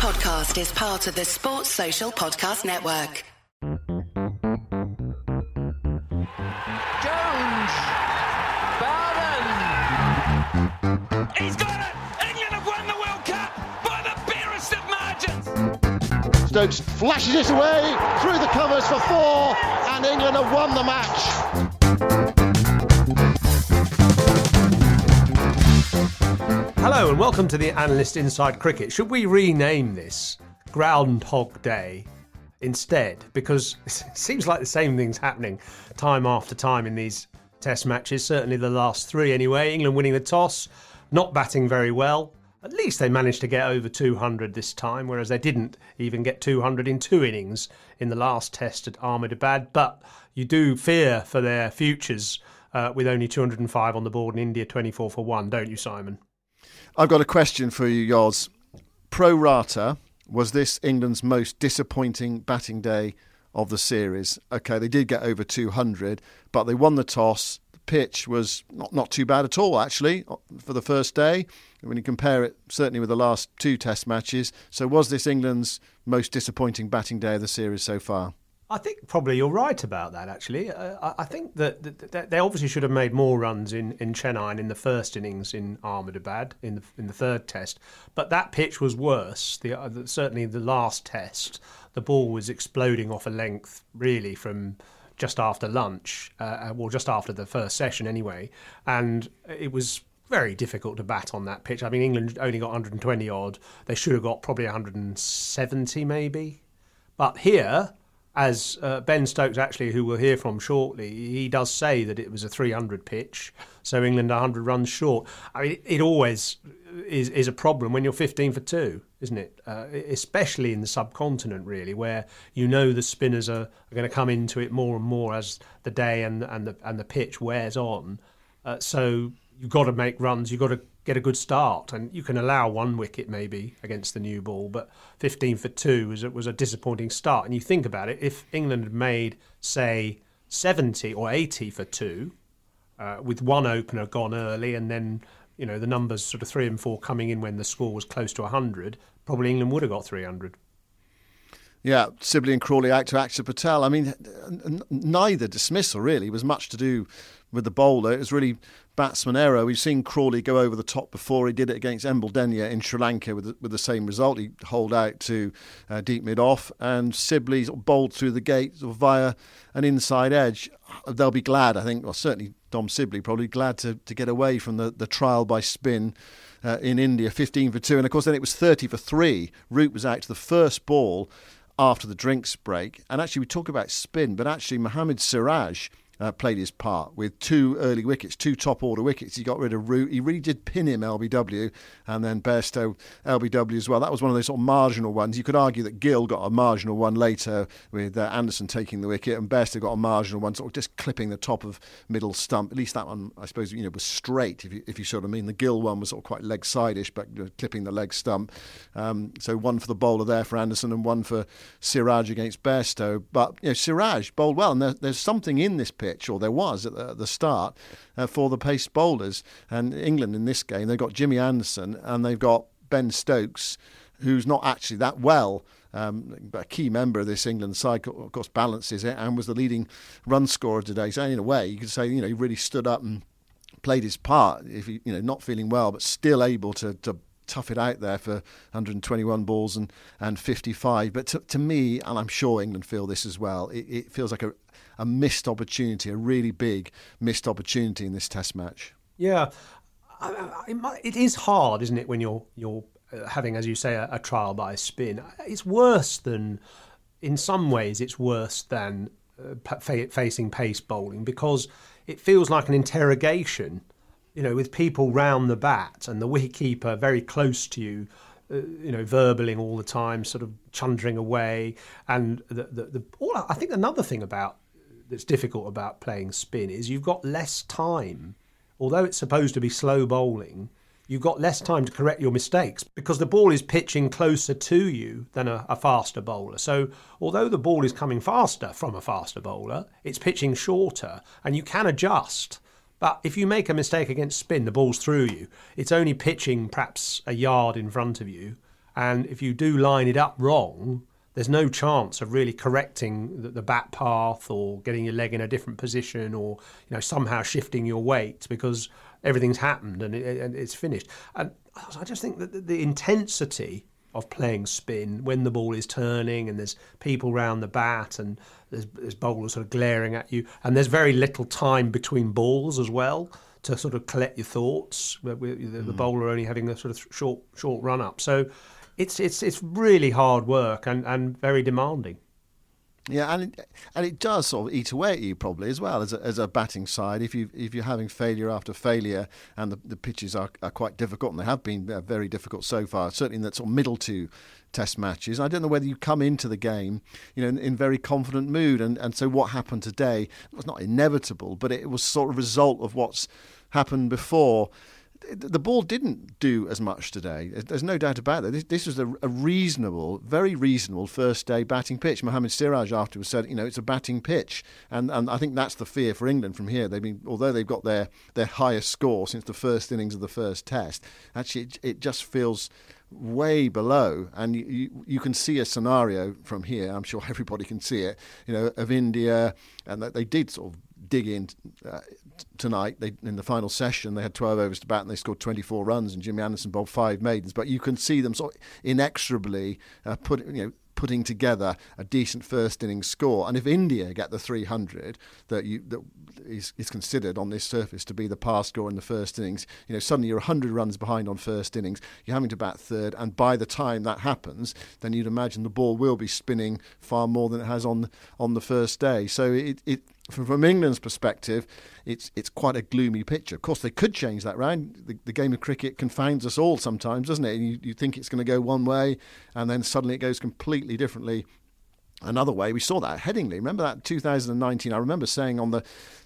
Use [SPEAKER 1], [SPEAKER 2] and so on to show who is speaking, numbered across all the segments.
[SPEAKER 1] podcast is part of the Sports Social Podcast Network.
[SPEAKER 2] Jones. Bowden. He's got it. England have won the World Cup by the barest of margins.
[SPEAKER 3] Stokes flashes it away through the covers for four, and England have won the match.
[SPEAKER 4] Hello and welcome to the Analyst Inside Cricket. Should we rename this Groundhog Day instead? Because it seems like the same thing's happening time after time in these Test matches, certainly the last three anyway. England winning the toss, not batting very well. At least they managed to get over 200 this time, whereas they didn't even get 200 in two innings in the last test at Ahmedabad. But you do fear for their futures uh, with only 205 on the board and India 24 for 1, don't you, Simon?
[SPEAKER 3] I've got a question for you, Yoz. Pro rata, was this England's most disappointing batting day of the series? Okay, they did get over 200, but they won the toss. The pitch was not, not too bad at all, actually, uh, for the first day, when you compare it certainly with the last two test matches. So, was this England's most disappointing batting day of the series so far?
[SPEAKER 4] I think probably you're right about that. Actually, uh, I think that, that, they obviously should have made more runs in, in Chennai and in the first innings in Ahmedabad in the in the third test, but that pitch was worse. The, uh, certainly the last test, the ball was exploding off a length really from just after lunch, uh, well just after the first session anyway, and it was very difficult to bat on that pitch. I mean, England only got 120 odd. They should have got probably 170 maybe, but here as uh, Ben Stokes, actually, who we'll hear from shortly, he does say that it was a 300 pitch, so England 100 runs short. I mean, it always is, is a problem when you're 15 for two, isn't it? Uh, especially in the subcontinent, really, where you know the spinners are, are going to come into it more and more as the day and and the and the pitch wears on. Uh, so you've got to make runs. You've got to get a good start, and you can allow one wicket maybe against the new ball, but 15 for two was was a disappointing start. And you think about it, if England had made say 70 or 80 for two, uh, with one opener gone early, and then you know the numbers sort of three and four coming in when the score was close to 100, probably England would have got 300.
[SPEAKER 3] Yeah, Sibley and Crawley out to Axar Patel. I mean, neither dismissal really was much to do with the bowler. It was really batsman error. We've seen Crawley go over the top before. He did it against Embuldeniya in Sri Lanka with the, with the same result. He holed out to uh, deep mid off, and Sibley bowled through the gate via an inside edge. They'll be glad, I think, well, certainly Dom Sibley probably glad to, to get away from the, the trial by spin. Uh, in India, 15 for 2, and of course, then it was 30 for 3. Root was out to the first ball after the drinks break. And actually, we talk about spin, but actually, Mohammad Siraj uh, played his part with two early wickets, two top order wickets. He got rid of Root. He really did pin him LBW, and then Bairstow LBW as well. That was one of those sort of marginal ones. You could argue that Gill got a marginal one later with uh, Anderson taking the wicket, and Bairstow got a marginal one, sort of just clipping the top of middle stump. At least that one, I suppose, you know, was straight. If you, if you sort of mean the Gill one was sort of quite leg sideish, but you know, clipping the leg stump. Um, so one for the bowler there for Anderson, and one for Siraj against Bairstow. But you know, Siraj bowled well, and there, there's something in this pitch pitch, or there was at the, at the start, uh, for the pace bowlers. And England in this game, they've got Jimmy Anderson and they've got Ben Stokes, who's not actually that well. Um, but a key member of this England side, of course, balances it and was the leading run scorer today. So in a way, you could say you know he really stood up and played his part. If he, you know, not feeling well, but still able to, to tough it out there for 121 balls and, and 55. But to, to me, and I'm sure England feel this as well, it, it feels like a, a missed opportunity, a really big missed opportunity in this Test match.
[SPEAKER 4] Yeah, it is hard, isn't it, when you're you're uh, having, as you say, a, a trial by spin. It's worse than, in some ways, it's worse than uh, facing pace bowling because it feels like an interrogation. You know, with people round the bat and the wicketkeeper very close to you, uh, you know, verbling all the time, sort of chundering away. And the, the, the all I think another thing about that's difficult about playing spin is you've got less time. Although it's supposed to be slow bowling, you've got less time to correct your mistakes because the ball is pitching closer to you than a, a, faster bowler. So, although the ball is coming faster from a faster bowler, it's pitching shorter and you can adjust. But if you make a mistake against spin, the ball's through you. It's only pitching perhaps a yard in front of you And if you do line it up wrong, there's no chance of really correcting the, the bat path or getting your leg in a different position or you know somehow shifting your weight because everything's happened and, it, and it's finished. And I just think that the, the intensity of playing spin when the ball is turning and there's people round the bat and there's, there's bowlers sort of glaring at you and there's very little time between balls as well to sort of collect your thoughts. The, the, the mm. bowler only having a sort of short short run up. So it's it's it's really hard work and, and very demanding.
[SPEAKER 3] Yeah, and it, and it does sort of eat away at you probably as well as a, as a batting side. If you if you're having failure after failure, and the, the pitches are, are quite difficult, and they have been very difficult so far. Certainly in that sort of middle two Test matches. I don't know whether you come into the game, you know, in, in very confident mood, and and so what happened today was not inevitable, but it was sort of result of what's happened before the ball didn't do as much today. There's no doubt about that. This, this was a, a, reasonable, very reasonable first day batting pitch. Mohamed Siraj afterwards said, you know, it's a batting pitch, and and I think that's the fear for England from here. They've been, although they've got their their highest score since the first innings of the first Test, actually it, it just feels way below, and you, you, you, can see a scenario from here. I'm sure everybody can see it. You know, of India, and that they did sort of dig in uh, tonight. They, in the final session, they had 12 overs to bat and they scored 24 runs, and Jimmy Anderson bowled five maidens. But you can see them sort of inexorably uh, put, you know, putting together a decent first innings score. And if India get the 300 that you that is, is considered on this surface to be the pass score in the first innings, you know suddenly you're 100 runs behind on first innings. You're having to bat third, and by the time that happens, then you'd imagine the ball will be spinning far more than it has on on the first day. So it, it from, England's perspective, it's it's quite a gloomy picture. Of course, they could change that round. The, the game of cricket confounds us all sometimes, doesn't it? And you, you think it's going to go one way, and then suddenly it goes completely differently another way. We saw that at Headingley. Remember that 2019? I remember saying on the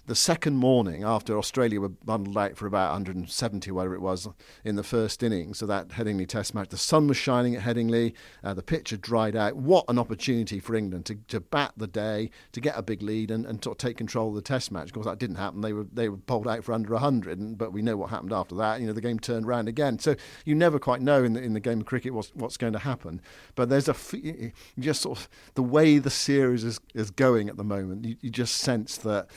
[SPEAKER 3] the second morning after Australia were bundled out for about 170, whatever it was, in the first innings of that Headingley Test match, the sun was shining at Headingley, uh, the pitch had dried out. What an opportunity for England to, to bat the day, to get a big lead, and, and to take control of the Test match. Of course, that didn't happen. They were they were pulled out for under 100, and, but we know what happened after that. You know, the game turned around again. So you never quite know in the, in the game of cricket what's, what's going to happen. But there's a just sort of the way the series is, is going at the moment, you, you just sense that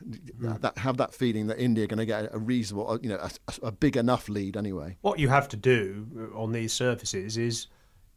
[SPEAKER 3] that, have that feeling that India are going to get a reasonable, uh, you know, a, a, big enough lead anyway.
[SPEAKER 4] What you have to do on these surfaces is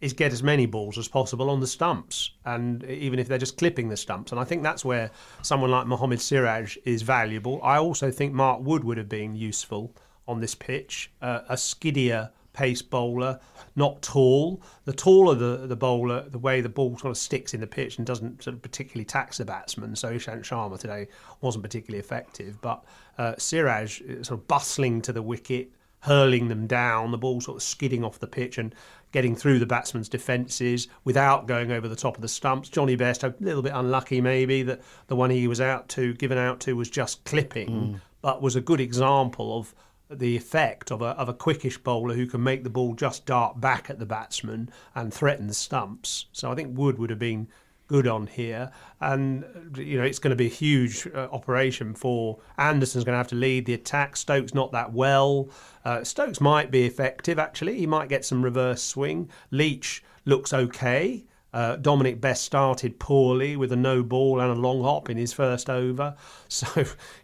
[SPEAKER 4] is get as many balls as possible on the stumps, and even if they're just clipping the stumps. And I think that's where someone like Mohamed Siraj is valuable. I also think Mark Wood would have been useful on this pitch, uh, a skiddier pace bowler, not tall. The taller the, the bowler, the way the ball sort of sticks in the pitch and doesn't sort of particularly tax the batsman. So Ishant Sharma today wasn't particularly effective, but uh, Siraj uh, sort of bustling to the wicket, hurling them down, the ball sort of skidding off the pitch and getting through the batsman's defences without going over the top of the stumps. Jonny Bairstow, a little bit unlucky maybe that the one he was out to, given out to, was just clipping, mm. but was a good example of the effect of a, of a quickish bowler who can make the ball just dart back at the batsman and threaten the stumps. So I think Wood would have been good on here. And, you know, it's going to be a huge uh, operation for Anderson's going to have to lead the attack. Stokes not that well. Uh, Stokes might be effective, actually. He might get some reverse swing. Leach looks okay. Uh, Dominic Bess started poorly with a no ball and a long hop in his first over, so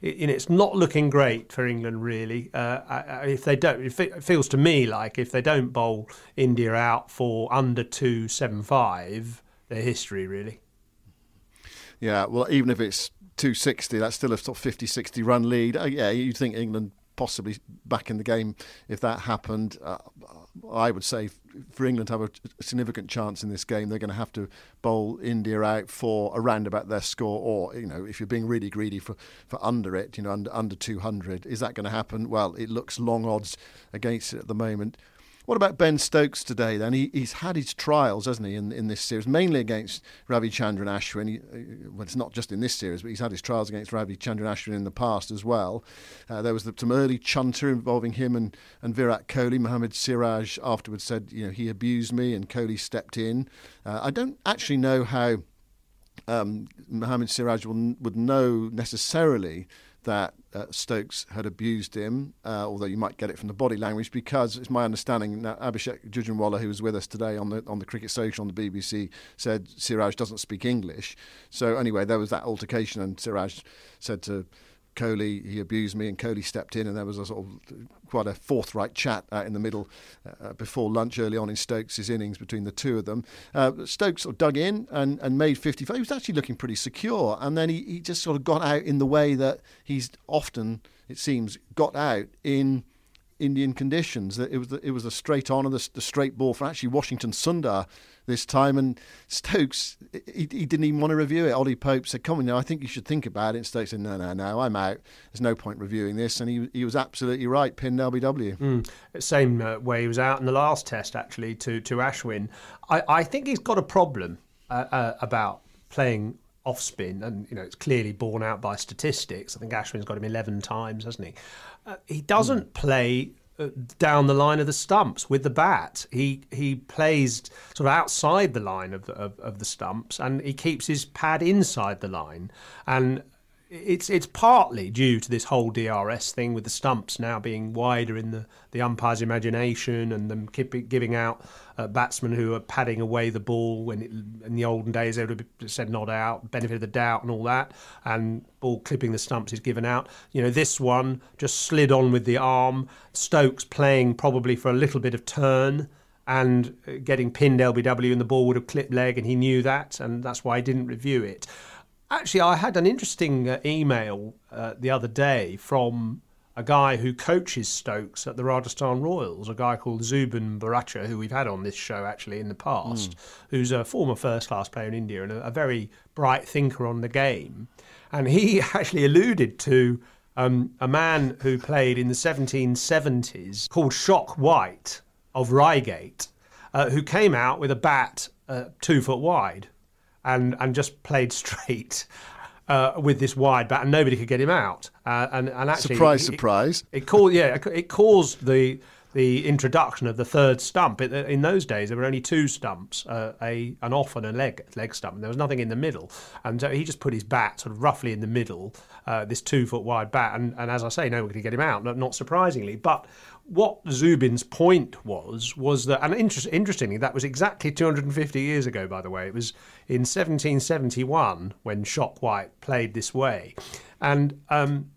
[SPEAKER 4] it, it's not looking great for England really. Uh, if they don't, it feels to me like if they don't bowl India out for under two seven five, their history really.
[SPEAKER 3] Yeah, well, even if it's 260, that's still a sort of 50, 60 run lead. Uh, yeah, you'd think England possibly back in the game if that happened. Uh, I would say for England to have a significant chance in this game, they're going to have to bowl India out for around about their score, or you know, if you're being really greedy for, for under it, you know, under under 200, is that going to happen? Well, it looks long odds against it at the moment. What about Ben Stokes today? Then he, he's had his trials, hasn't he, in, in this series, mainly against Ravichandran Ashwin. He, uh, well, it's not just in this series, but he's had his trials against Ravichandran Ashwin in the past as well. Uh, there was the, some early chunter involving him and, and Virat Kohli. Mohammed Siraj afterwards said, you know, he abused me, and Kohli stepped in. Uh, I don't actually know how um, Mohamed Siraj will, would know necessarily that uh, Stokes had abused him, uh, although you might get it from the body language, because it's my understanding that Abhishek Jhunjhunwala, who was with us today on the on the Cricket Social on the BBC, said Siraj doesn't speak English. So anyway, there was that altercation, and Siraj said to Kohli, he abused me, and Kohli stepped in, and there was a sort of quite a forthright chat uh, in the middle uh, before lunch early on in Stokes' innings between the two of them. Uh, Stokes sort of dug in and, and made 55. He was actually looking pretty secure, and then he, he just sort of got out in the way that he's often, it seems, got out in Indian conditions. That it was it was a straight on and the, the straight ball for actually Washington Sundar this time, and Stokes he, he, didn't even want to review it. Ollie Pope said, "Come on, now I think you should think about it." And Stokes said, "No, no, no, I'm out. There's no point reviewing this." And he he was absolutely right. Pinned LBW.
[SPEAKER 4] Mm. Same uh, way he was out in the last test actually to to Ashwin. I I think he's got a problem uh, uh, about playing off spin, and you know it's clearly borne out by statistics. I think Ashwin's got him eleven times, hasn't he? Uh, he doesn't mm. play uh, down the line of the stumps with the bat. He he plays sort of outside the line of the, of, of the stumps, and he keeps his pad inside the line. And it's it's partly due to this whole DRS thing with the stumps now being wider in the, the umpire's imagination and them giving out uh, batsmen who are padding away the ball when it, in the olden days they would have said not out, benefit of the doubt and all that, and ball clipping the stumps is given out. You know this one just slid on with the arm. Stokes playing probably for a little bit of turn and uh, getting pinned LBW and the ball would have clipped leg and he knew that and that's why he didn't review it. Actually, I had an interesting uh, email uh, the other day from a guy who coaches Stokes at the Rajasthan Royals, a guy called Zubin Bharucha, who we've had on this show actually in the past, mm. who's a former first class player in India and a, a, very bright thinker on the game. And he actually alluded to um, a man who played in the 1770s called Shock White of Reigate, uh, who came out with a bat uh, two foot wide and and just played straight. Uh, with this wide bat, and nobody could get him out. Uh, and, and actually,
[SPEAKER 3] surprise,
[SPEAKER 4] it,
[SPEAKER 3] surprise!
[SPEAKER 4] It, it caused, yeah, it caused the the introduction of the third stump. It, in those days, there were only two stumps, uh, a an off and a leg leg stump, and there was nothing in the middle. And so he just put his bat sort of roughly in the middle, uh, this two foot wide bat, and, and as I say, nobody could get him out. Not, not surprisingly, but what Zubin's point was was that, and inter- interestingly, that was exactly 250 years ago. By the way, it was in 1771 when Shock White played this way, and um,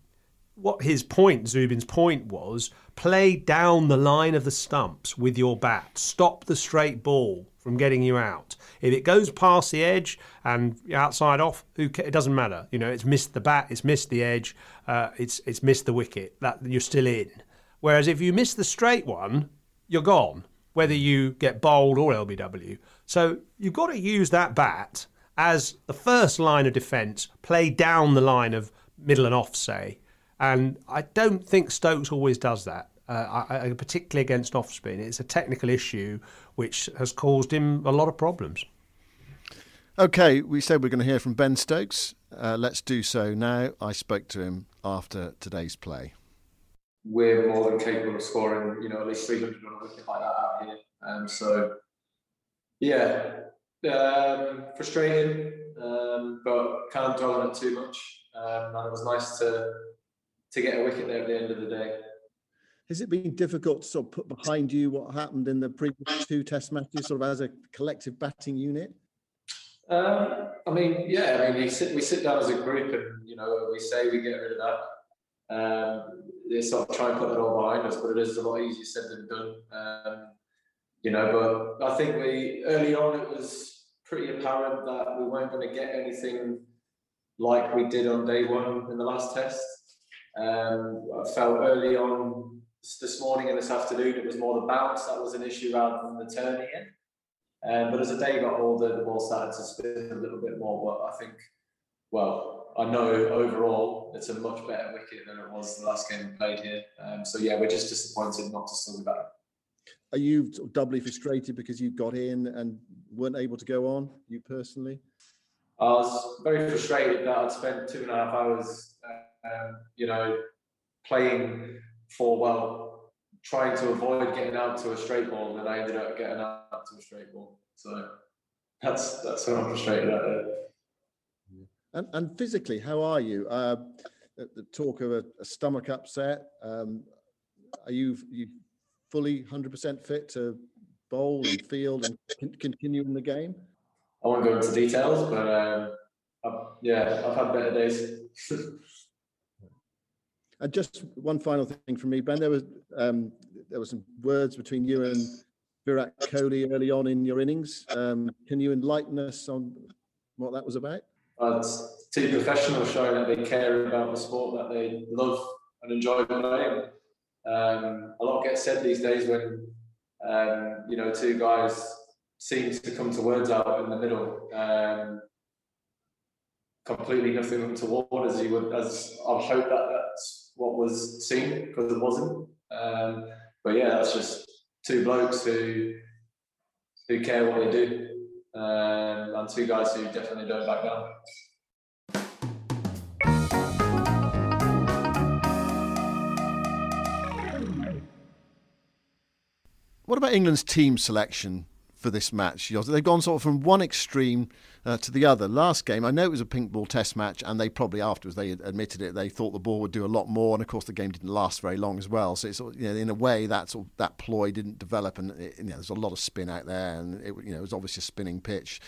[SPEAKER 4] what his point, Zubin's point was, play down the line of the stumps with your bat. Stop the straight ball from getting you out. If it goes past the edge and outside off, it doesn't matter. You know, it's missed the bat, it's missed the edge, uh, it's it's missed the wicket. That you're still in. Whereas if you miss the straight one, you're gone, whether you get bowled or LBW. So you've got to use that bat as the first line of defence, play down the line of middle and off, say. And I don't think Stokes always does that, uh, I, particularly against off spin. It's a technical issue which has caused him a lot of problems.
[SPEAKER 3] Okay, we said we're going to hear from Ben Stokes. Uh, let's do so now. I spoke to him after today's play
[SPEAKER 5] we're more than capable of scoring, you know, at least 300 on a wicket like that out here. Um, so, yeah, um, frustrating, um, but can't dwell on it too much. Um, and it was nice to to get a wicket there at the end of the day.
[SPEAKER 3] Has it been difficult to sort of put behind you what happened in the previous two Test matches, sort of as a collective batting unit?
[SPEAKER 5] Um, I mean, yeah. I mean, we sit we sit down as a group, and you know, we say we get rid of that. Um, they sort of try and put that all behind us, but it is a lot easier said than done. Um, you know, but I think we early on it was pretty apparent that we weren't going to get anything like we did on day one in the last test. Um, I felt early on this morning and this afternoon it was more the bounce that was an issue rather than the turning in. Um, but as the day got older, the ball started to spin a little bit more. But I think, well, I know overall it's a much better wicket than it was the last game we played here. Um, so yeah, we're just disappointed not to still be better.
[SPEAKER 3] Are you doubly frustrated because you got in and weren't able to go on? You personally?
[SPEAKER 5] I was very frustrated that I'd spent two and a half hours, um, you know, playing for well, trying to avoid getting out to a straight ball, and then I ended up getting out to a straight ball. So that's that's what I'm frustrated at.
[SPEAKER 3] And, and physically, how are you? Uh, the talk of a, a stomach upset. Um, are you you fully 100% fit to bowl and field and con- continue in the game?
[SPEAKER 5] I won't go into details, but um, I've, yeah, I've had better days.
[SPEAKER 3] and just one final thing from me, Ben. There was um, there were some words between you and Virat Kohli early on in your innings. Um, can you enlighten us on what that was about?
[SPEAKER 5] Two professionals showing that they care about the sport that they love and enjoy playing. Um, a lot gets said these days when um, you know two guys seem to come to words out in the middle. Um, completely nothing toward as you would as I'd hope that that's what was seen because it wasn't. Um, but yeah, that's just two blokes who who care what they do, um, and two guys who definitely don't back down.
[SPEAKER 3] What about England's team selection for this match? They've gone sort of from one extreme uh, to the other. Last game, I know it was a pink ball test match, and they probably afterwards they admitted it. They thought the ball would do a lot more, and of course the game didn't last very long as well. So it's you know, in a way that sort of, that ploy didn't develop, and it, you know, there's a lot of spin out there, and it, you know it was obviously a spinning pitch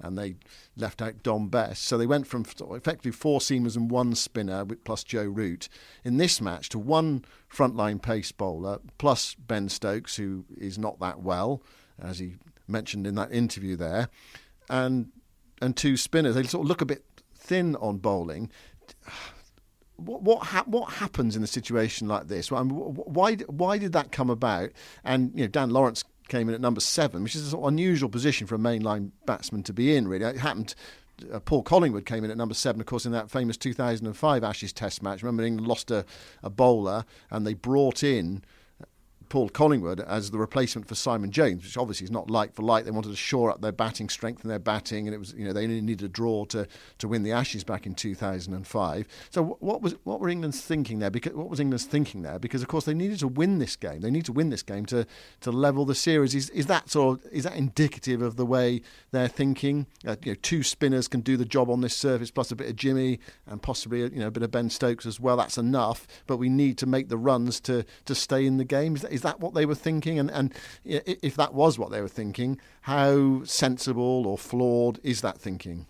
[SPEAKER 3] and they left out Dom Bess. So they went from effectively four seamers and one spinner plus Joe Root in this match to one frontline pace bowler plus Ben Stokes, who is not that well, as he mentioned in that interview there, and and two spinners. They sort of look a bit thin on bowling. What what, ha- what happens in a situation like this? Why why did that come about? And you know, Dan Lawrence came in at number seven, which is an sort of unusual position for a mainline batsman to be in, really. It happened. Uh, Paul Collingwood came in at number seven, of course, in that famous 2005 Ashes Test match. Remember, England lost a, a bowler and they brought in Paul Collingwood as the replacement for Simon Jones, which obviously is not like for like. They wanted to shore up their batting, strength strengthen their batting, and it was you know they only needed a draw to, to win the Ashes back in 2005. So what was what were England's thinking there? Because what was England's thinking there? Because of course they needed to win this game. They need to win this game to to level the series. Is is that sort of, is that indicative of the way they're thinking? Uh, you know, two spinners can do the job on this surface, plus a bit of Jimmy and possibly you know a bit of Ben Stokes as well. That's enough. But we need to make the runs to to stay in the game. Is that, is that what they were thinking? And, and if that was what they were thinking, how sensible or flawed is that thinking?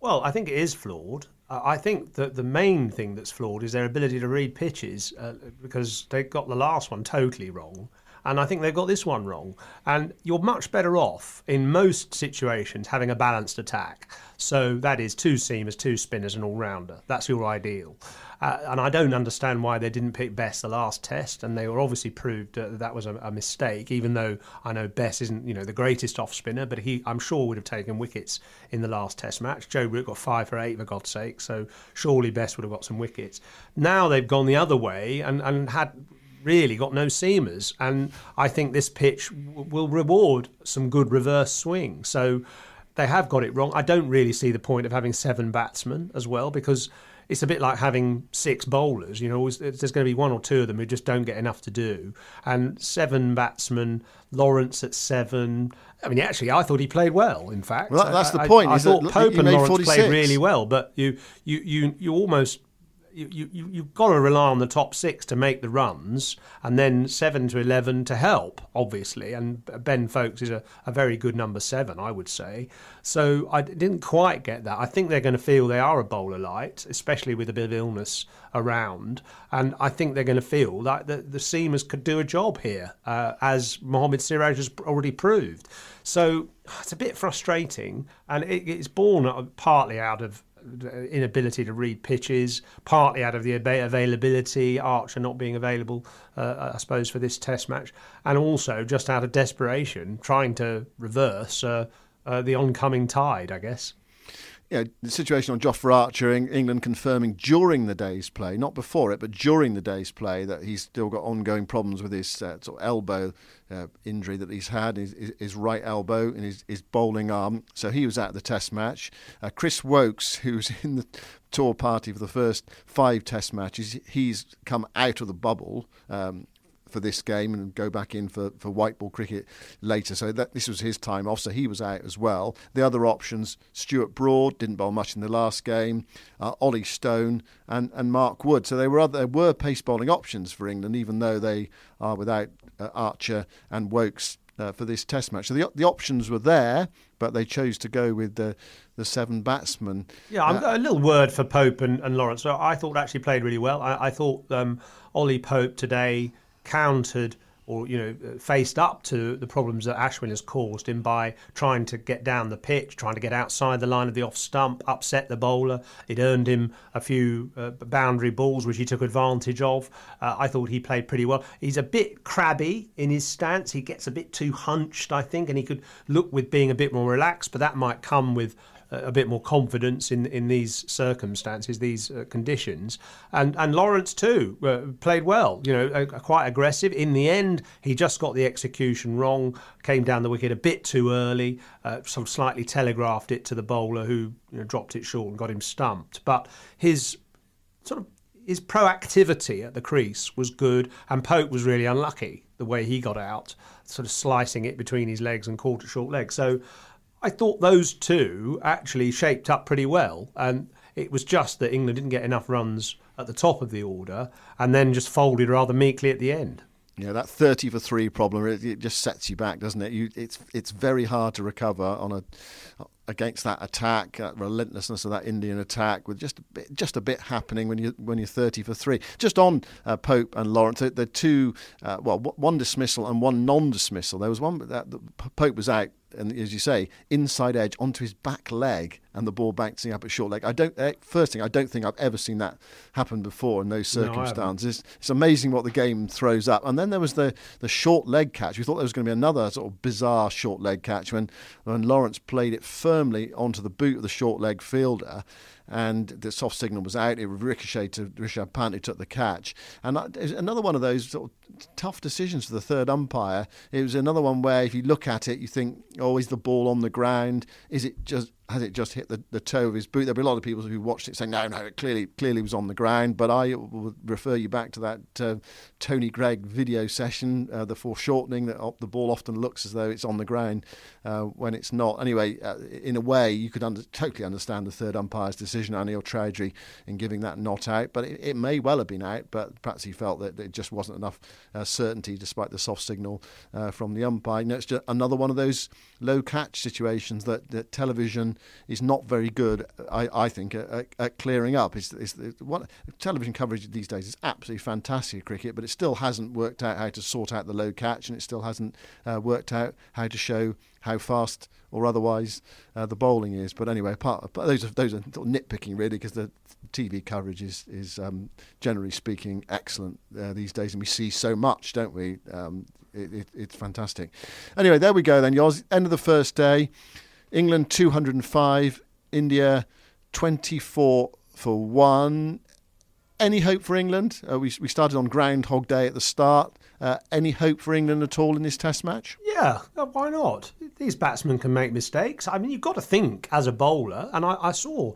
[SPEAKER 4] Well, I think it is flawed. I think that the main thing that's flawed is their ability to read pitches uh, because they got the last one totally wrong. And I think they've got this one wrong. And you're much better off in most situations having a balanced attack. So that is two seamers, two spinners, and all rounder. That's your ideal. Uh, and I don't understand why they didn't pick Bess the last test, and they were obviously proved uh, that was a, a, mistake. Even though I know Bess isn't, you know, the greatest off spinner, but he, I'm sure, would have taken wickets in the last Test match. Joe Root got five for eight, for God's sake, so surely Bess would have got some wickets. Now they've gone the other way and, and had really got no seamers, and I think this pitch w- will reward some good reverse swing. So they have got it wrong. I don't really see the point of having seven batsmen as well because it's a bit like having six bowlers. You know, there's going to be one or two of them who just don't get enough to do. And seven batsmen, Lawrence at seven. I mean, actually, I thought he played well. In fact,
[SPEAKER 3] well, that's the point.
[SPEAKER 4] I, I thought Pope and Lawrence
[SPEAKER 3] 46.
[SPEAKER 4] played really well, but you, you, you, you almost you, you, you've got to rely on the top six to make the runs, and then seven to 11 to help, obviously. And Ben Foakes is a, a very good number seven, I would say. So I didn't quite get that. I think they're going to feel they are a bowler light, especially with a bit of illness around. And I think they're going to feel that the, the seamers could do a job here, uh, as Mohammad Siraj has already proved. So it's a bit frustrating, and it, it's born partly out of inability to read pitches, partly out of the availability, Archer not being available, uh, I suppose, for this test match, and also just out of desperation, trying to reverse uh, uh, the oncoming tide, I guess
[SPEAKER 3] you know, the situation on Jofra Archer, in England confirming during the day's play, not before it, but during the day's play, that he's still got ongoing problems with his uh, sort of elbow uh, injury that he's had, his, his, right elbow and his, his bowling arm. So he was at the Test match. Uh, Chris Woakes, who's in the tour party for the first five Test matches, he's come out of the bubble. Um, for this game and go back in for, for white ball cricket later. So that this was his time off, so he was out as well. The other options: Stuart Broad didn't bowl much in the last game, uh, Ollie Stone and, and Mark Wood. So there were other, there were pace bowling options for England, even though they are without uh, Archer and Woakes. uh, for this Test match. So the the options were there, but they chose to go with the the seven batsmen.
[SPEAKER 4] Yeah, uh, a little word for Pope and, and Lawrence. So I thought actually played really well. I, I thought um, Ollie Pope today countered or you know faced up to the problems that Ashwin has caused him by trying to get down the pitch, trying to get outside the line of the off stump, upset the bowler. It earned him a few uh, boundary balls which he took advantage of. Uh, I thought he played pretty well. He's a bit crabby in his stance. He gets a bit too hunched, I think, and he could look with being a bit more relaxed. But that might come with a bit more confidence in in these circumstances, these uh, conditions. And and Lawrence too uh, played well. You know, uh, quite aggressive. In the end, he just got the execution wrong. Came down the wicket a bit too early. Uh, sort of slightly telegraphed it to the bowler, who you know, dropped it short and got him stumped. But his sort of his proactivity at the crease was good, and Pope was really unlucky the way he got out, sort of slicing it between his legs and caught it short leg. So I thought those two actually shaped up pretty well, and it was just that England didn't get enough runs at the top of the order, and then just folded rather meekly at the end.
[SPEAKER 3] Yeah, that thirty for three problem it, it just sets you back, doesn't it? You, it's it's very hard to recover on a against that attack, that relentlessness of that Indian attack, with just a bit, just a bit happening when you when you're thirty for three. Just on uh, Pope and Lawrence, the, the two, uh, well, one dismissal and one non-dismissal. There was one that, that Pope was out and as you say, inside edge onto his back leg, and the ball bouncing up at short leg. I don't. Eh, first thing, I don't think I've ever seen that happen before in those circumstances. No, it's amazing what the game throws up. And then there was the the short leg catch. We thought there was going to be another sort of bizarre short leg catch when when Lawrence played it firmly onto the boot of the short leg fielder and the soft signal was out. It ricocheted to Rishabh Pant, who took the catch. And another one of those sort of tough decisions for the third umpire. It was another one where if you look at it, you think, oh, is the ball on the ground? Is it just has it just hit the, the toe of his boot? There'll be a lot of people who watched it saying, no, no, it clearly clearly was on the ground. But I will refer you back to that uh, Tony Greig video session, uh, the foreshortening, that the ball often looks as though it's on the ground uh, when it's not. Anyway, uh, in a way, you could under, totally understand the third umpire's decision, Anil Chaudhry, in giving that not out. But it, it, may well have been out, but perhaps he felt that it just wasn't enough uh, certainty despite the soft signal uh, from the umpire. You know, it's just another one of those low catch situations that, that television is not very good, I, I think, at, at, clearing up. It's, it's, it's what, television coverage these days is absolutely fantastic cricket, but it still hasn't worked out how to sort out the low catch, and it still hasn't uh, worked out how to show how fast or otherwise uh, the bowling is. But anyway, part, those are those are nitpicking really because the TV coverage is is um, generally speaking excellent uh, these days, and we see so much, don't we? Um, it, it, it's fantastic. Anyway, there we go then. Yoz, end of the first day. England 205, India 24 for 1. Any hope for England? Uh, we, we started on Groundhog Day at the start. Uh, any hope for England at all in this Test match?
[SPEAKER 4] Yeah, uh, why not? These batsmen can make mistakes. I mean, you've got to think as a bowler, and I, I saw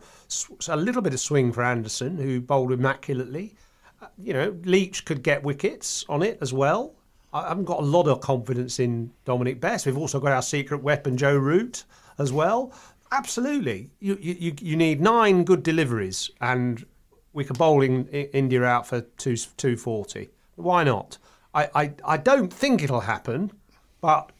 [SPEAKER 4] a little bit of swing for Anderson, who bowled immaculately. Uh, you know, Leach could get wickets on it as well. I haven't got a lot of confidence in Dominic Bess. We've also got our secret weapon, Joe Root as well. Absolutely, you you you need nine good deliveries, and we could bowl in, India out for two two forty. Why not? I, I, I don't think it'll happen, but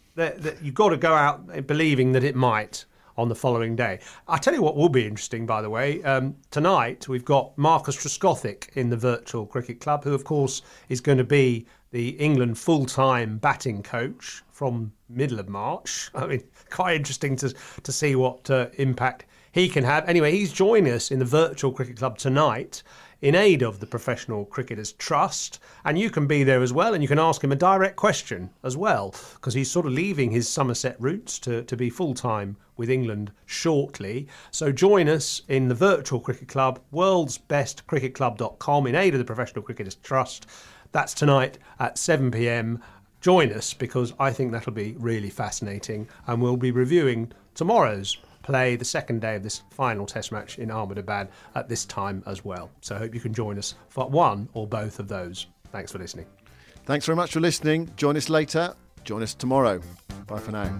[SPEAKER 4] you've got to go out believing that it might on the following day. I tell you what will be interesting, by the way. Um, tonight we've got Marcus Trescothick in the virtual cricket club, who of course is going to be the England full-time batting coach from middle of March. I mean, quite interesting to to see what uh, impact he can have. Anyway, he's joining us in the virtual cricket club tonight in aid of the Professional Cricketers Trust, and you can be there as well, and you can ask him a direct question as well, because he's sort of leaving his Somerset roots to, to be full time with England shortly. So join us in the virtual cricket club, worldsbestcricketclub.com, in aid of the Professional Cricketers Trust. That's tonight at 7 pm join us because I think that'll be really fascinating. And we'll be reviewing tomorrow's play the second day of this final Test match in Ahmedabad at this time as well. So I hope you can join us for one or both of those. Thanks for listening.
[SPEAKER 3] Thanks very much for listening. Join us later. Join us tomorrow. Bye for now.